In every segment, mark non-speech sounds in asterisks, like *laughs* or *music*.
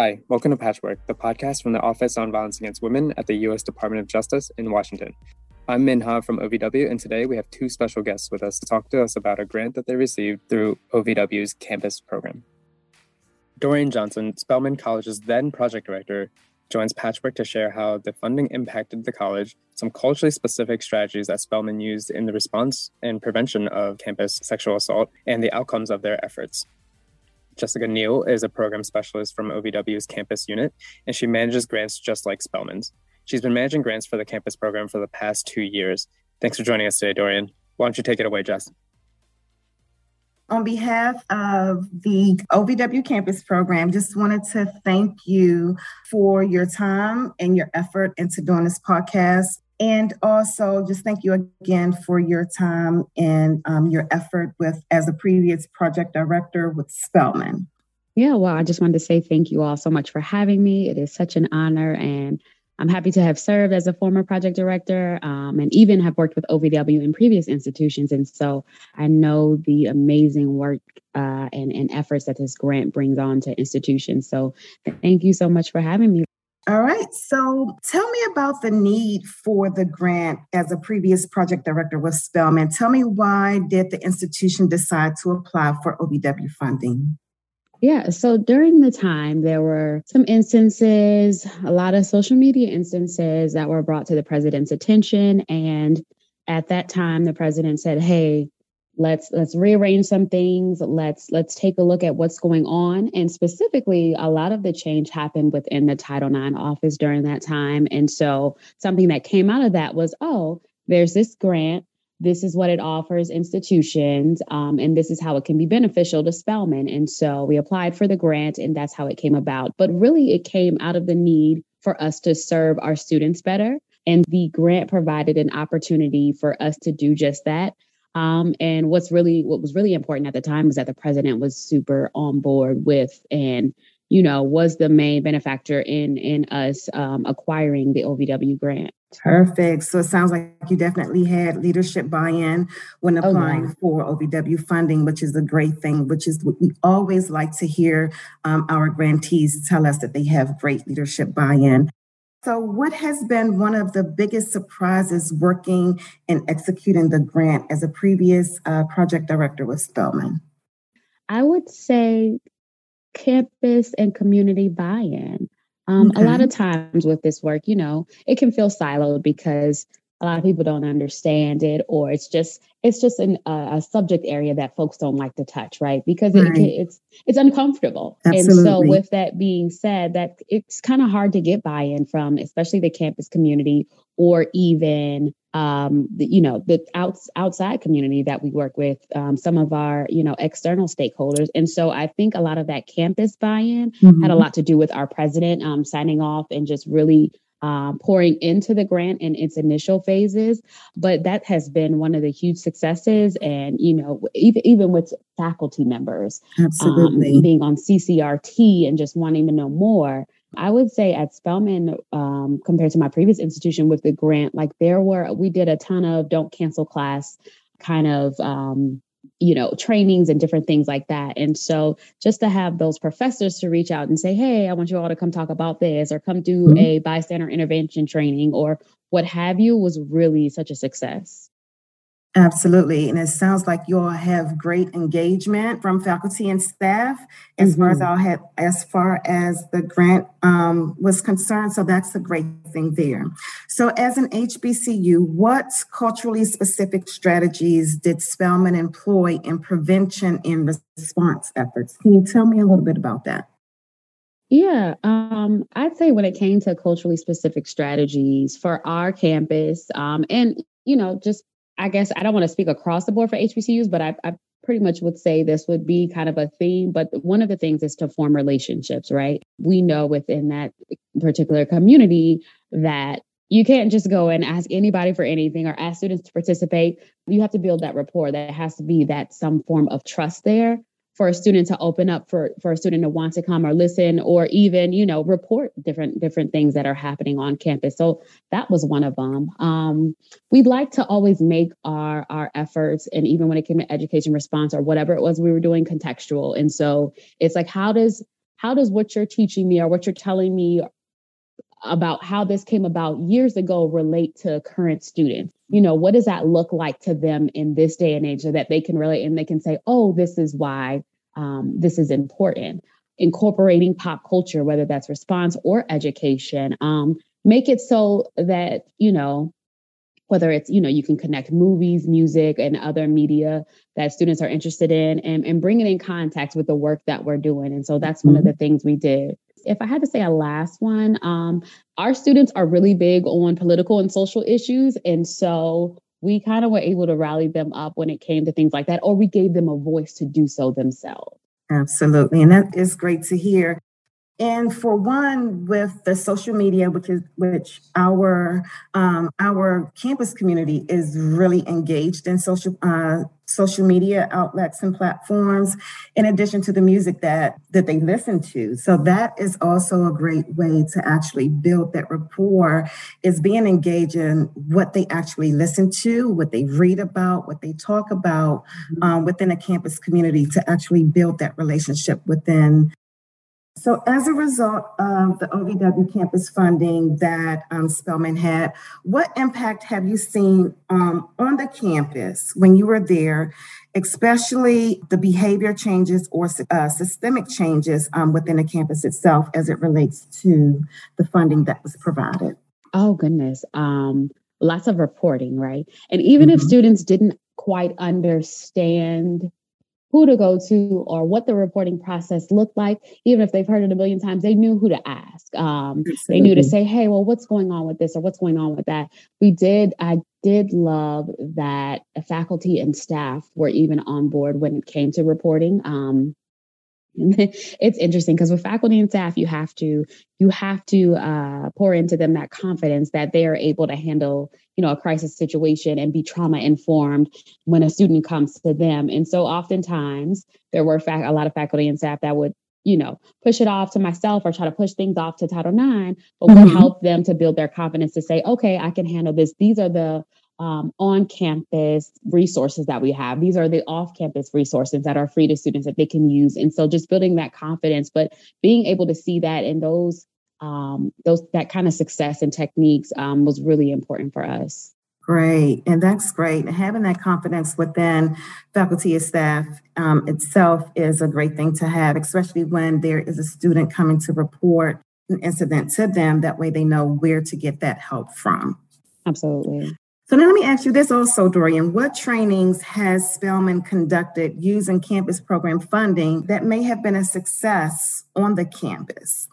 Hi, welcome to Patchwork, the podcast from the Office on Violence Against Women at the U.S. Department of Justice in Washington. I'm Minha from OVW, and today we have two special guests with us to talk to us about a grant that they received through OVW's campus program. Dorian Johnson, Spelman College's then project director, joins Patchwork to share how the funding impacted the college, some culturally specific strategies that Spelman used in the response and prevention of campus sexual assault, and the outcomes of their efforts. Jessica Neal is a program specialist from OVW's campus unit, and she manages grants just like Spelman's. She's been managing grants for the campus program for the past two years. Thanks for joining us today, Dorian. Why don't you take it away, Jess? On behalf of the OVW campus program, just wanted to thank you for your time and your effort into doing this podcast. And also just thank you again for your time and um, your effort with as a previous project director with Spelman. Yeah, well, I just wanted to say thank you all so much for having me. It is such an honor and I'm happy to have served as a former project director um, and even have worked with OVW in previous institutions. And so I know the amazing work uh, and, and efforts that this grant brings on to institutions. So thank you so much for having me. All right. So tell me about the need for the grant as a previous project director with Spelman. Tell me why did the institution decide to apply for OVW funding? Yeah, so during the time, there were some instances, a lot of social media instances that were brought to the president's attention. And at that time, the president said, Hey, let's let's rearrange some things let's let's take a look at what's going on and specifically a lot of the change happened within the title ix office during that time and so something that came out of that was oh there's this grant this is what it offers institutions, um, and this is how it can be beneficial to Spelman. And so we applied for the grant, and that's how it came about. But really, it came out of the need for us to serve our students better. And the grant provided an opportunity for us to do just that. Um, and what's really what was really important at the time was that the president was super on board with and you know was the main benefactor in in us um, acquiring the OVW grant. Perfect. So it sounds like you definitely had leadership buy-in when oh, applying oh, for OVW funding, which is a great thing. Which is what we always like to hear um, our grantees tell us that they have great leadership buy-in. So, what has been one of the biggest surprises working and executing the grant as a previous uh, project director with Spelman? I would say campus and community buy in. Um, okay. A lot of times with this work, you know, it can feel siloed because a lot of people don't understand it, or it's just it's just an, uh, a subject area that folks don't like to touch, right? Because right. It, it's it's uncomfortable. Absolutely. And so, with that being said, that it's kind of hard to get buy-in from, especially the campus community, or even um, the, you know the outs, outside community that we work with, um, some of our you know external stakeholders. And so, I think a lot of that campus buy-in mm-hmm. had a lot to do with our president um, signing off and just really um, pouring into the grant in its initial phases. But that has been one of the huge successes. And, you know, even, even with faculty members um, being on CCRT and just wanting to know more. I would say at Spelman, um, compared to my previous institution with the grant, like there were, we did a ton of don't cancel class kind of um, you know trainings and different things like that and so just to have those professors to reach out and say hey i want you all to come talk about this or come do mm-hmm. a bystander intervention training or what have you was really such a success Absolutely. And it sounds like you all have great engagement from faculty and staff as mm-hmm. far as mm-hmm. I had as far as the grant um, was concerned. So that's a great thing there. So as an HBCU, what culturally specific strategies did Spelman employ in prevention and response efforts? Can you tell me a little bit about that? Yeah, um, I'd say when it came to culturally specific strategies for our campus, um, and you know, just I guess I don't want to speak across the board for HBCUs, but I, I pretty much would say this would be kind of a theme. But one of the things is to form relationships, right? We know within that particular community that you can't just go and ask anybody for anything or ask students to participate. You have to build that rapport. There has to be that some form of trust there for a student to open up for for a student to want to come or listen or even you know report different different things that are happening on campus. So that was one of them. Um, we'd like to always make our our efforts and even when it came to education response or whatever it was we were doing contextual. And so it's like how does how does what you're teaching me or what you're telling me about how this came about years ago relate to current students? You know what does that look like to them in this day and age so that they can relate and they can say oh this is why um, this is important. Incorporating pop culture whether that's response or education um, make it so that you know whether it's you know you can connect movies music and other media that students are interested in and, and bring it in contact with the work that we're doing. And so that's one mm-hmm. of the things we did. If i had to say a last one um, our students are really big on political and social issues. And so we kind of were able to rally them up when it came to things like that or we gave them a voice to do so themselves. Absolutely and that is great to hear and for one, with the social media, which is which our um, our campus community is really engaged in social uh, social media outlets and platforms, in addition to the music that that they listen to. So that is also a great way to actually build that rapport. Is being engaged in what they actually listen to, what they read about, what they talk about mm-hmm. um, within a campus community to actually build that relationship within so, as a result of the OVW campus funding that um, Spelman had, what impact have you seen um, on the campus when you were there, especially the behavior changes or uh, systemic changes um, within the campus itself as it relates to the funding that was provided? Oh, goodness. Um, lots of reporting, right? And even mm-hmm. if students didn't quite understand who to go to or what the reporting process looked like. Even if they've heard it a million times, they knew who to ask. Um, they knew to say, hey, well, what's going on with this or what's going on with that? We did, I did love that faculty and staff were even on board when it came to reporting. Um, *laughs* it's interesting because with faculty and staff you have to you have to uh, pour into them that confidence that they are able to handle you know a crisis situation and be trauma informed when a student comes to them and so oftentimes there were a lot of faculty and staff that would you know push it off to myself or try to push things off to title ix but mm-hmm. would help them to build their confidence to say okay i can handle this these are the um, on campus resources that we have. These are the off campus resources that are free to students that they can use. And so just building that confidence, but being able to see that in those, um, those, that kind of success and techniques um, was really important for us. Great. And that's great. Having that confidence within faculty and staff um, itself is a great thing to have, especially when there is a student coming to report an incident to them. That way they know where to get that help from. Absolutely. So now let me ask you this also, Dorian. What trainings has Spelman conducted using campus program funding that may have been a success on the campus?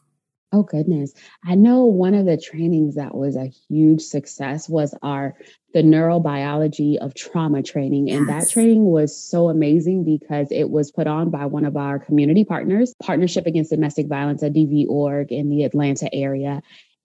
Oh, goodness. I know one of the trainings that was a huge success was our the neurobiology of trauma training. And yes. that training was so amazing because it was put on by one of our community partners, Partnership Against Domestic Violence at DV org in the Atlanta area.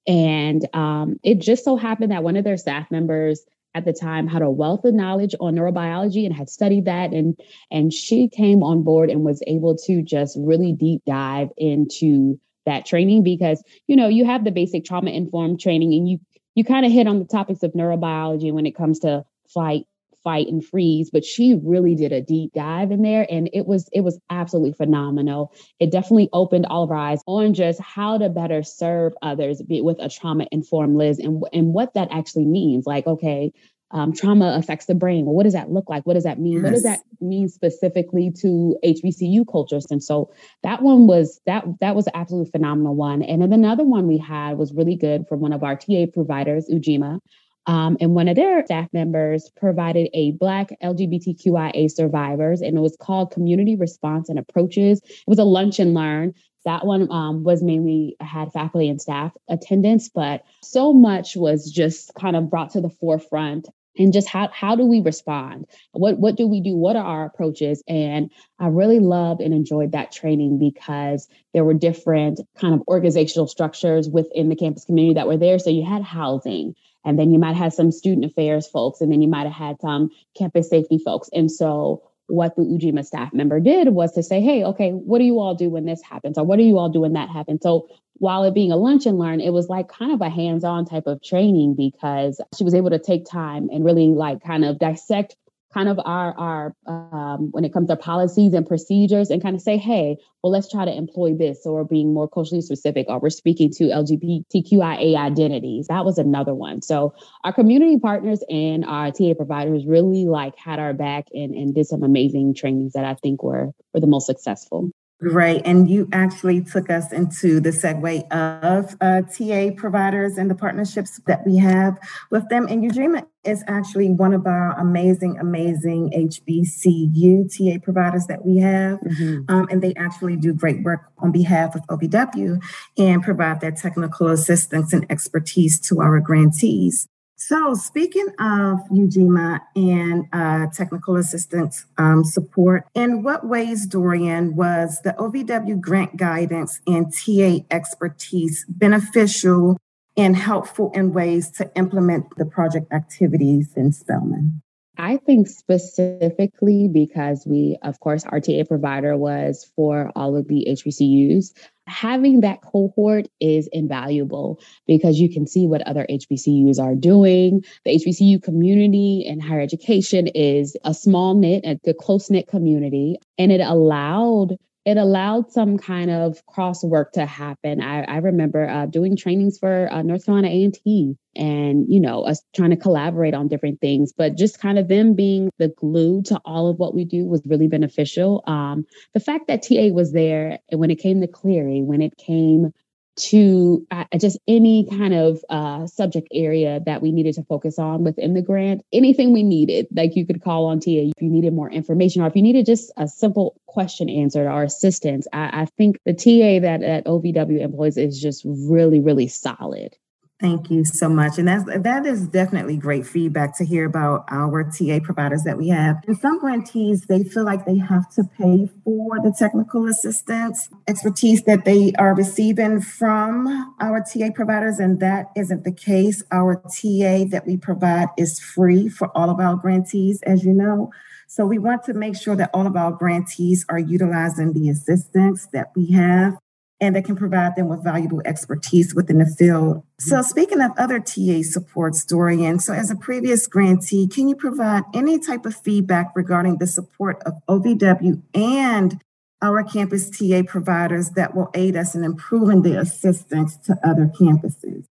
And um, it just so happened that one of their staff members at the time had a wealth of knowledge on neurobiology and had studied that and and she came on board and was able to just really deep dive into that training because you know you have the basic trauma informed training and you you kind of hit on the topics of neurobiology when it comes to flight fight and freeze but she really did a deep dive in there and it was it was absolutely phenomenal it definitely opened all of our eyes on just how to better serve others with a trauma informed liz and and what that actually means like okay um, trauma affects the brain. Well, what does that look like? What does that mean? Yes. What does that mean specifically to HBCU cultures? And so that one was that that was an absolutely phenomenal one. And then another one we had was really good from one of our TA providers, Ujima. Um, and one of their staff members provided a Black LGBTQIA survivors, and it was called Community Response and Approaches. It was a lunch and learn. That one um, was mainly had faculty and staff attendance, but so much was just kind of brought to the forefront and just how how do we respond what what do we do what are our approaches and i really loved and enjoyed that training because there were different kind of organizational structures within the campus community that were there so you had housing and then you might have some student affairs folks, and then you might have had some campus safety folks. And so what the Ujima staff member did was to say, hey, okay, what do you all do when this happens? Or what do you all do when that happens? So while it being a lunch and learn, it was like kind of a hands-on type of training because she was able to take time and really like kind of dissect kind of our our um, when it comes to policies and procedures and kind of say hey well let's try to employ this or being more culturally specific or we're speaking to lgbtqia identities that was another one so our community partners and our ta providers really like had our back and, and did some amazing trainings that i think were were the most successful Great. And you actually took us into the segue of uh, TA providers and the partnerships that we have with them. And Ujima is actually one of our amazing, amazing HBCU TA providers that we have. Mm-hmm. Um, and they actually do great work on behalf of OVW and provide that technical assistance and expertise to our grantees. So, speaking of Ujima and uh, technical assistance um, support, in what ways, Dorian, was the OVW grant guidance and TA expertise beneficial and helpful in ways to implement the project activities in Spelman? I think specifically because we, of course, RTA provider was for all of the HBCUs having that cohort is invaluable because you can see what other HBCUs are doing. The HBCU community in higher education is a small knit, a close knit community, and it allowed it allowed some kind of cross work to happen. I, I remember uh, doing trainings for uh, North Carolina A&T and, you know, us trying to collaborate on different things, but just kind of them being the glue to all of what we do was really beneficial. Um, the fact that TA was there when it came to Clery, when it came to uh, just any kind of uh, subject area that we needed to focus on within the grant, anything we needed, like you could call on TA if you needed more information or if you needed just a simple question answered or assistance. I, I think the TA that, that OVW employs is just really, really solid. Thank you so much. And that's that is definitely great feedback to hear about our TA providers that we have. And some grantees, they feel like they have to pay for the technical assistance expertise that they are receiving from our TA providers. And that isn't the case. Our TA that we provide is free for all of our grantees, as you know. So we want to make sure that all of our grantees are utilizing the assistance that we have and that can provide them with valuable expertise within the field. Mm-hmm. So, speaking of other TA supports, Dorian, so as a previous grantee, can you provide any type of feedback regarding the support of OVW and our campus TA providers that will aid us in improving the assistance to other campuses?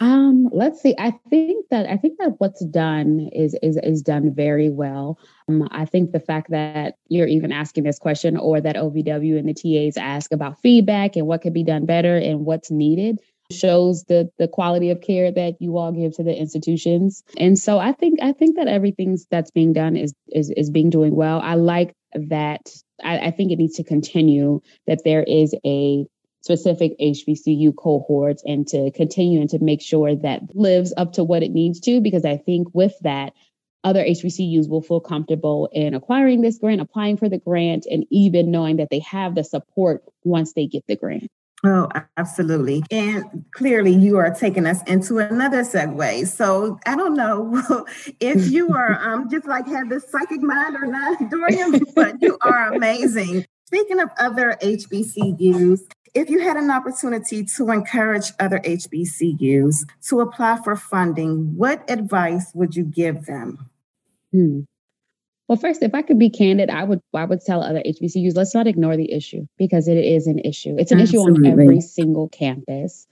Um, let's see. I think that I think that what's done is is is done very well. Um, I think the fact that you're even asking this question, or that OVW and the TAs ask about feedback and what could be done better and what's needed, shows the the quality of care that you all give to the institutions. And so I think I think that everything that's being done is is is being doing well. I like that. I, I think it needs to continue. That there is a specific HBCU cohorts and to continue and to make sure that lives up to what it needs to. Because I think with that, other HBCUs will feel comfortable in acquiring this grant, applying for the grant, and even knowing that they have the support once they get the grant. Oh, absolutely. And clearly, you are taking us into another segue. So I don't know *laughs* if you are *laughs* um, just like have this psychic mind or not, Dorian, but you are *laughs* amazing. Speaking of other HBCUs, if you had an opportunity to encourage other HBCUs to apply for funding, what advice would you give them? Hmm. Well, first, if I could be candid, I would I would tell other HBCUs let's not ignore the issue because it is an issue. It's an Absolutely. issue on every single campus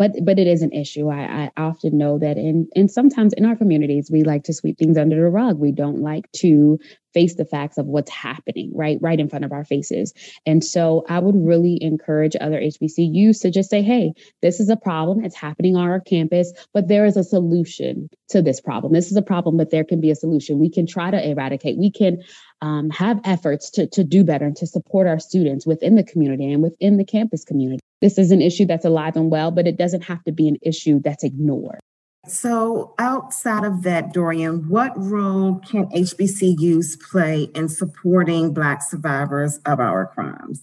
but but it is an issue. I, I often know that in and sometimes in our communities we like to sweep things under the rug. We don't like to face the facts of what's happening right right in front of our faces. And so I would really encourage other HBCUs to just say, hey, this is a problem. It's happening on our campus, but there is a solution to this problem. This is a problem, but there can be a solution. We can try to eradicate. We can um, have efforts to, to do better and to support our students within the community and within the campus community this is an issue that's alive and well, but it doesn't have to be an issue that's ignored. So, outside of that, Dorian, what role can HBCUs play in supporting Black survivors of our crimes?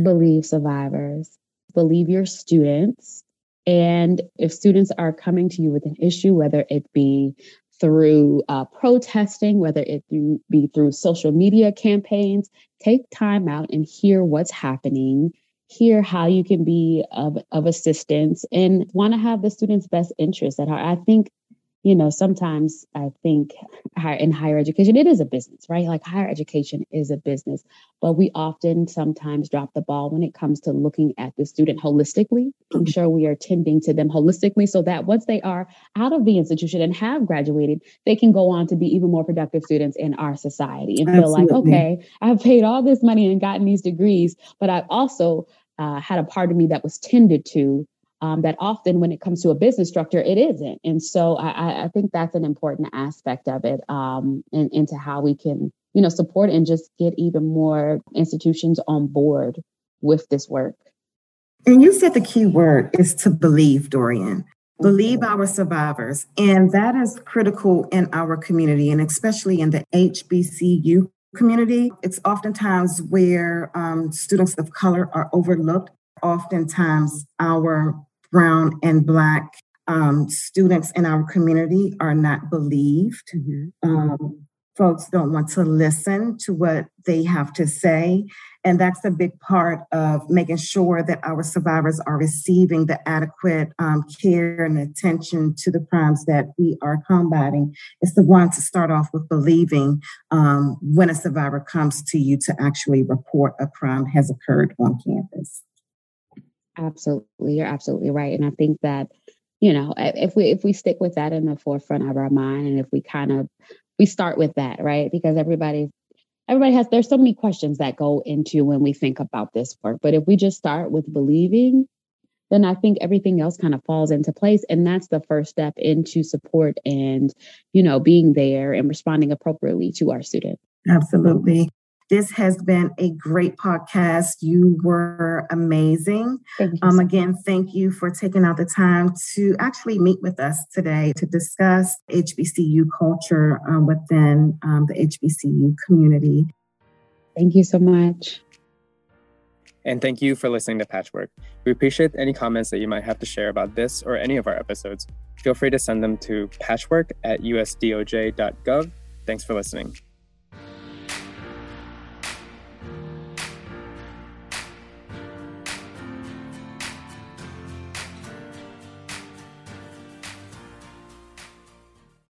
Believe survivors, believe your students. And if students are coming to you with an issue, whether it be through uh, protesting, whether it be through social media campaigns, take time out and hear what's happening hear how you can be of, of assistance and want to have the students' best interest at heart. I think you know, sometimes I think in higher education, it is a business, right? Like higher education is a business, but we often sometimes drop the ball when it comes to looking at the student holistically, I'm sure we are tending to them holistically so that once they are out of the institution and have graduated, they can go on to be even more productive students in our society and feel like, okay, I've paid all this money and gotten these degrees, but I've also uh, had a part of me that was tended to um, that often when it comes to a business structure, it isn't. And so I, I think that's an important aspect of it um, and into how we can, you know, support and just get even more institutions on board with this work. And you said the key word is to believe, Dorian. Believe mm-hmm. our survivors. And that is critical in our community and especially in the HBCU community. It's oftentimes where um, students of color are overlooked. Oftentimes, our brown and black um, students in our community are not believed. Mm-hmm. Um, folks don't want to listen to what they have to say. And that's a big part of making sure that our survivors are receiving the adequate um, care and attention to the crimes that we are combating. It's the one to start off with believing um, when a survivor comes to you to actually report a crime has occurred on campus. Absolutely. You're absolutely right. And I think that, you know, if we if we stick with that in the forefront of our mind and if we kind of we start with that, right? Because everybody everybody has there's so many questions that go into when we think about this work. But if we just start with believing, then I think everything else kind of falls into place. And that's the first step into support and, you know, being there and responding appropriately to our students. Absolutely. This has been a great podcast. You were amazing. You um, again, thank you for taking out the time to actually meet with us today to discuss HBCU culture um, within um, the HBCU community. Thank you so much. And thank you for listening to Patchwork. We appreciate any comments that you might have to share about this or any of our episodes. Feel free to send them to patchwork at usdoj.gov. Thanks for listening.